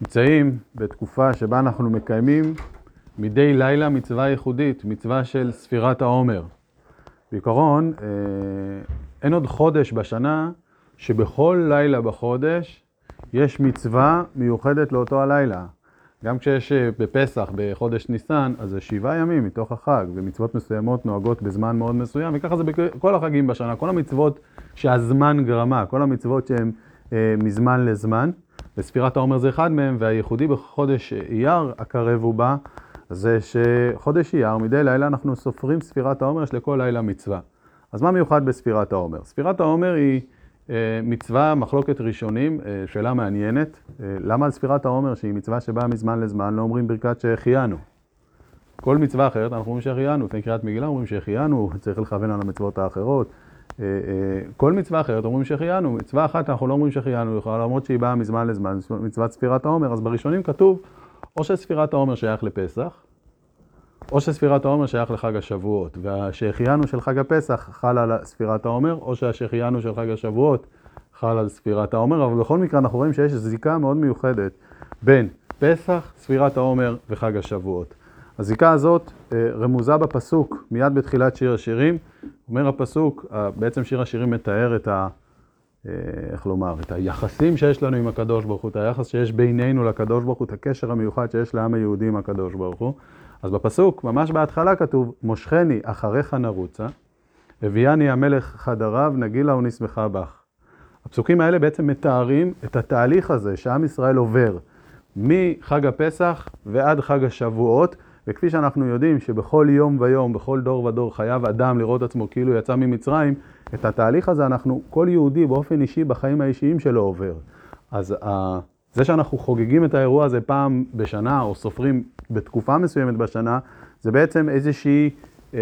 נמצאים בתקופה שבה אנחנו מקיימים מדי לילה מצווה ייחודית, מצווה של ספירת העומר. בעיקרון, אה, אין עוד חודש בשנה שבכל לילה בחודש יש מצווה מיוחדת לאותו הלילה. גם כשיש אה, בפסח, בחודש ניסן, אז זה שבעה ימים מתוך החג, ומצוות מסוימות נוהגות בזמן מאוד מסוים, וככה זה בכל החגים בשנה. כל המצוות שהזמן גרמה, כל המצוות שהן אה, מזמן לזמן, וספירת העומר זה אחד מהם, והייחודי בחודש אייר הקרב ובא, זה שחודש אייר, מדי לילה אנחנו סופרים ספירת העומר, יש לכל לילה מצווה. אז מה מיוחד בספירת העומר? ספירת העומר היא אה, מצווה, מחלוקת ראשונים, אה, שאלה מעניינת. אה, למה על ספירת העומר, שהיא מצווה שבאה מזמן לזמן, לא אומרים ברכת שהחיינו? כל מצווה אחרת אנחנו אומרים שהחיינו, לפני קריאת מגילה אומרים שהחיינו, צריך לכוון על המצוות האחרות. כל מצווה אחרת אומרים שהחיינו, מצווה אחת אנחנו לא אומרים שהחיינו, למרות שהיא באה מזמן לזמן, מצוות ספירת העומר, אז בראשונים כתוב או שספירת העומר שייך לפסח, או שספירת העומר שייך לחג השבועות, והשהחיינו של חג הפסח חל על ספירת העומר, או שהשהחיינו של חג השבועות חל על ספירת העומר, אבל בכל מקרה אנחנו רואים שיש זיקה מאוד מיוחדת בין פסח, ספירת העומר וחג השבועות. הזיקה הזאת אה, רמוזה בפסוק מיד בתחילת שיר השירים. אומר הפסוק, בעצם שיר השירים מתאר את ה... אה, איך לומר, את היחסים שיש לנו עם הקדוש ברוך הוא, את היחס שיש בינינו לקדוש ברוך הוא, את הקשר המיוחד שיש לעם היהודי עם הקדוש ברוך הוא. אז בפסוק, ממש בהתחלה כתוב, מושכני אחריך נרוצה, הביאני המלך חדריו, נגילה ונשמחה בך. הפסוקים האלה בעצם מתארים את התהליך הזה שעם ישראל עובר מחג הפסח ועד חג השבועות, וכפי שאנחנו יודעים שבכל יום ויום, בכל דור ודור חייב אדם לראות עצמו כאילו יצא ממצרים, את התהליך הזה אנחנו, כל יהודי באופן אישי בחיים האישיים שלו עובר. אז זה שאנחנו חוגגים את האירוע הזה פעם בשנה, או סופרים בתקופה מסוימת בשנה, זה בעצם איזושהי אה,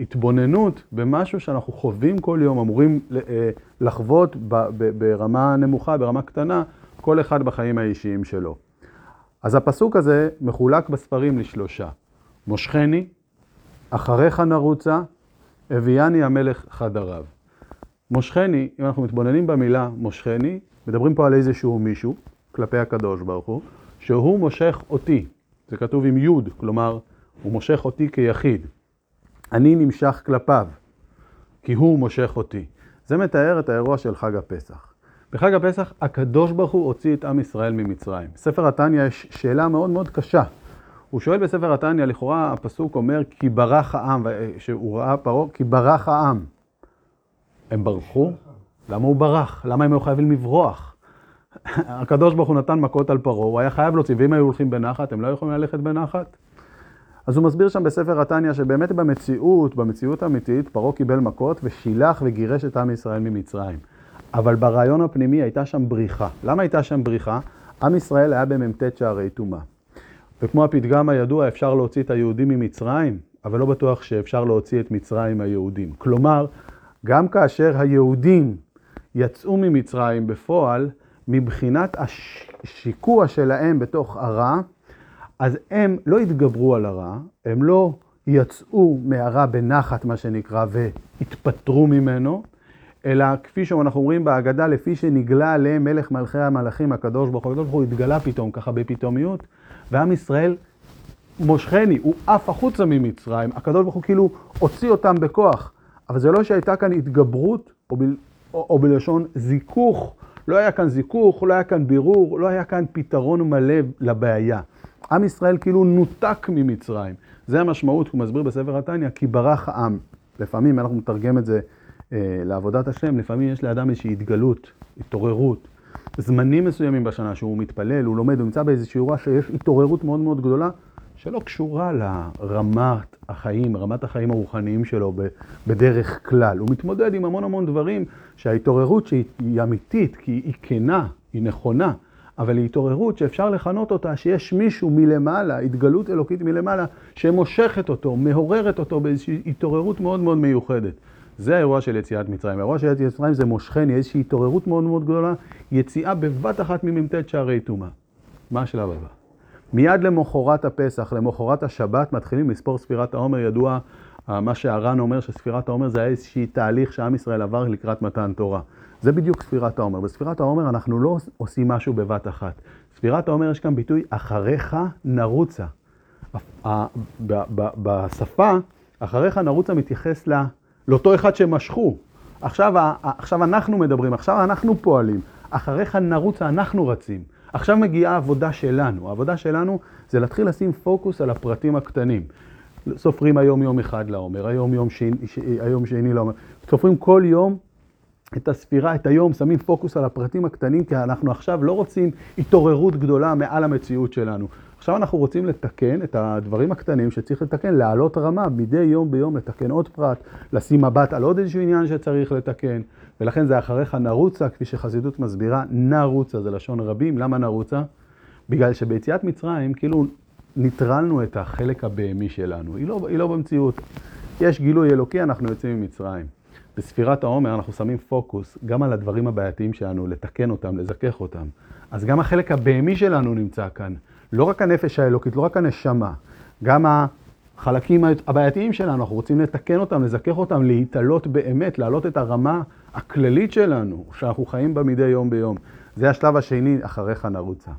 התבוננות במשהו שאנחנו חווים כל יום, אמורים אה, לחוות ב, ב, ברמה נמוכה, ברמה קטנה, כל אחד בחיים האישיים שלו. אז הפסוק הזה מחולק בספרים לשלושה. מושכני, אחריך נרוצה, הביאני המלך חדריו. מושכני, אם אנחנו מתבוננים במילה מושכני, מדברים פה על איזשהו מישהו, כלפי הקדוש ברוך הוא, שהוא מושך אותי. זה כתוב עם יוד, כלומר, הוא מושך אותי כיחיד. אני נמשך כלפיו, כי הוא מושך אותי. זה מתאר את האירוע של חג הפסח. בחג הפסח הקדוש ברוך הוא הוציא את עם ישראל ממצרים. בספר התניא יש שאלה מאוד מאוד קשה. הוא שואל בספר התניא, לכאורה הפסוק אומר, כי ברח העם, שהוא ראה פרעה, כי ברח העם. הם ברחו? למה הוא ברח? למה הם היו חייבים לברוח? הקדוש ברוך הוא נתן מכות על פרעה, הוא היה חייב להוציא, ואם היו הולכים בנחת, הם לא יכולים ללכת בנחת? אז הוא מסביר שם בספר התניא שבאמת במציאות, במציאות האמיתית, פרעה קיבל מכות ושילח וגירש את עם ישראל ממצרים. אבל ברעיון הפנימי הייתה שם בריחה. למה הייתה שם בריחה? עם ישראל היה במ"ט שערי טומאה. וכמו הפתגם הידוע, אפשר להוציא את היהודים ממצרים, אבל לא בטוח שאפשר להוציא את מצרים היהודים. כלומר, גם כאשר היהודים יצאו ממצרים בפועל, מבחינת השיקוע שלהם בתוך הרע, אז הם לא התגברו על הרע, הם לא יצאו מהרע בנחת, מה שנקרא, והתפטרו ממנו, אלא כפי שאנחנו אומרים בהגדה, לפי שנגלה עליהם מלך מלכי המלאכים, הקדוש ברוך הוא, הקדוש ברוך הוא התגלה פתאום, ככה בפתאומיות, ועם ישראל מושכני, הוא עף החוצה ממצרים, הקדוש ברוך הוא כאילו הוציא אותם בכוח, אבל זה לא שהייתה כאן התגברות, או, ב, או, או בלשון זיכוך, לא היה כאן זיכוך, לא היה כאן בירור, לא היה כאן פתרון מלא לבעיה. עם ישראל כאילו נותק ממצרים. זה המשמעות, הוא מסביר בספר התניא, כי ברח העם. לפעמים, אנחנו נתרגם את זה לעבודת השם, לפעמים יש לאדם איזושהי התגלות, התעוררות. זמנים מסוימים בשנה שהוא מתפלל, הוא לומד, הוא נמצא באיזושהי אירוע שיש התעוררות מאוד מאוד גדולה, שלא קשורה לרמת החיים, רמת החיים הרוחניים שלו בדרך כלל. הוא מתמודד עם המון המון דברים שההתעוררות שהיא אמיתית, כי היא כנה, היא נכונה, אבל היא התעוררות שאפשר לכנות אותה שיש מישהו מלמעלה, התגלות אלוקית מלמעלה, שמושכת אותו, מעוררת אותו באיזושהי התעוררות מאוד מאוד מיוחדת. זה האירוע של יציאת מצרים. האירוע של יציאת מצרים זה מושכני, איזושהי התעוררות מאוד מאוד גדולה, יציאה בבת אחת ממ"ט שערי טומאה. מה השלב הבא? מיד למחרת הפסח, למחרת השבת, מתחילים לספור ספירת העומר. ידוע מה שהר"ן אומר, שספירת העומר זה היה איזשהי תהליך שעם ישראל עבר לקראת מתן תורה. זה בדיוק ספירת העומר. בספירת העומר אנחנו לא עושים משהו בבת אחת. ספירת העומר יש כאן ביטוי, אחריך נרוצה. בשפה, אחריך נרוצה מתייחס לאותו אחד שמשכו. עכשיו, עכשיו אנחנו מדברים, עכשיו אנחנו פועלים. אחריך נרוצה, אנחנו רצים. עכשיו מגיעה העבודה שלנו. העבודה שלנו זה להתחיל לשים פוקוס על הפרטים הקטנים. סופרים היום יום אחד לעומר, היום יום שני, היום שני לעומר. סופרים כל יום את הספירה, את היום, שמים פוקוס על הפרטים הקטנים, כי אנחנו עכשיו לא רוצים התעוררות גדולה מעל המציאות שלנו. עכשיו אנחנו רוצים לתקן את הדברים הקטנים שצריך לתקן, להעלות רמה, מדי יום ביום לתקן עוד פרט, לשים מבט על עוד איזשהו עניין שצריך לתקן, ולכן זה אחריך נרוצה, כפי שחסידות מסבירה, נרוצה, זה לשון רבים, למה נרוצה? בגלל שביציאת מצרים, כאילו ניטרלנו את החלק הבהמי שלנו, היא לא, היא לא במציאות. יש גילוי אלוקי, אנחנו יוצאים ממצרים. בספירת העומר אנחנו שמים פוקוס גם על הדברים הבעייתיים שלנו, לתקן אותם, לזכך אותם. אז גם החלק הבהמי שלנו נמצא כאן. לא רק הנפש האלוקית, לא רק הנשמה, גם החלקים הבעייתיים שלנו, אנחנו רוצים לתקן אותם, לזכך אותם, להתעלות באמת, להעלות את הרמה הכללית שלנו, שאנחנו חיים בה מדי יום ביום. זה השלב השני, אחריך נרוצה.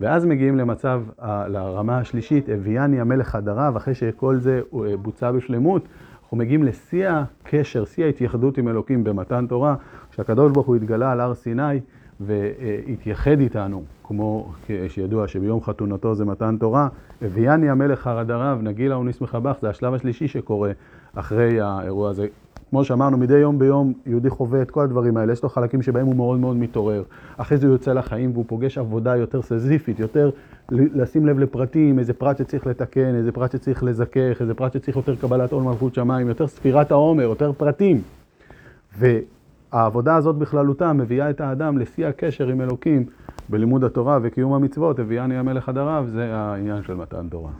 ואז מגיעים למצב, לרמה השלישית, הביאני המלך חדריו, אחרי שכל זה אה, בוצע בשלמות, אנחנו מגיעים לשיא הקשר, שיא ההתייחדות עם אלוקים במתן תורה, כשהקדוש ברוך הוא התגלה על הר סיני והתייחד איתנו, כמו שידוע שביום חתונתו זה מתן תורה, הביאני המלך חרדריו, נגילה ונשמחה בך, זה השלב השלישי שקורה אחרי האירוע הזה. כמו שאמרנו, מדי יום ביום יהודי חווה את כל הדברים האלה, יש לו חלקים שבהם הוא מאוד מאוד מתעורר. אחרי זה הוא יוצא לחיים והוא פוגש עבודה יותר סזיפית, יותר לשים לב לפרטים, איזה פרט שצריך לתקן, איזה פרט שצריך לזכך, איזה פרט שצריך יותר קבלת עול מלכות שמיים, יותר ספירת העומר, יותר פרטים. והעבודה הזאת בכללותה מביאה את האדם לשיא הקשר עם אלוקים בלימוד התורה וקיום המצוות, הביאני המלך הדרב, זה העניין של מתן תורה.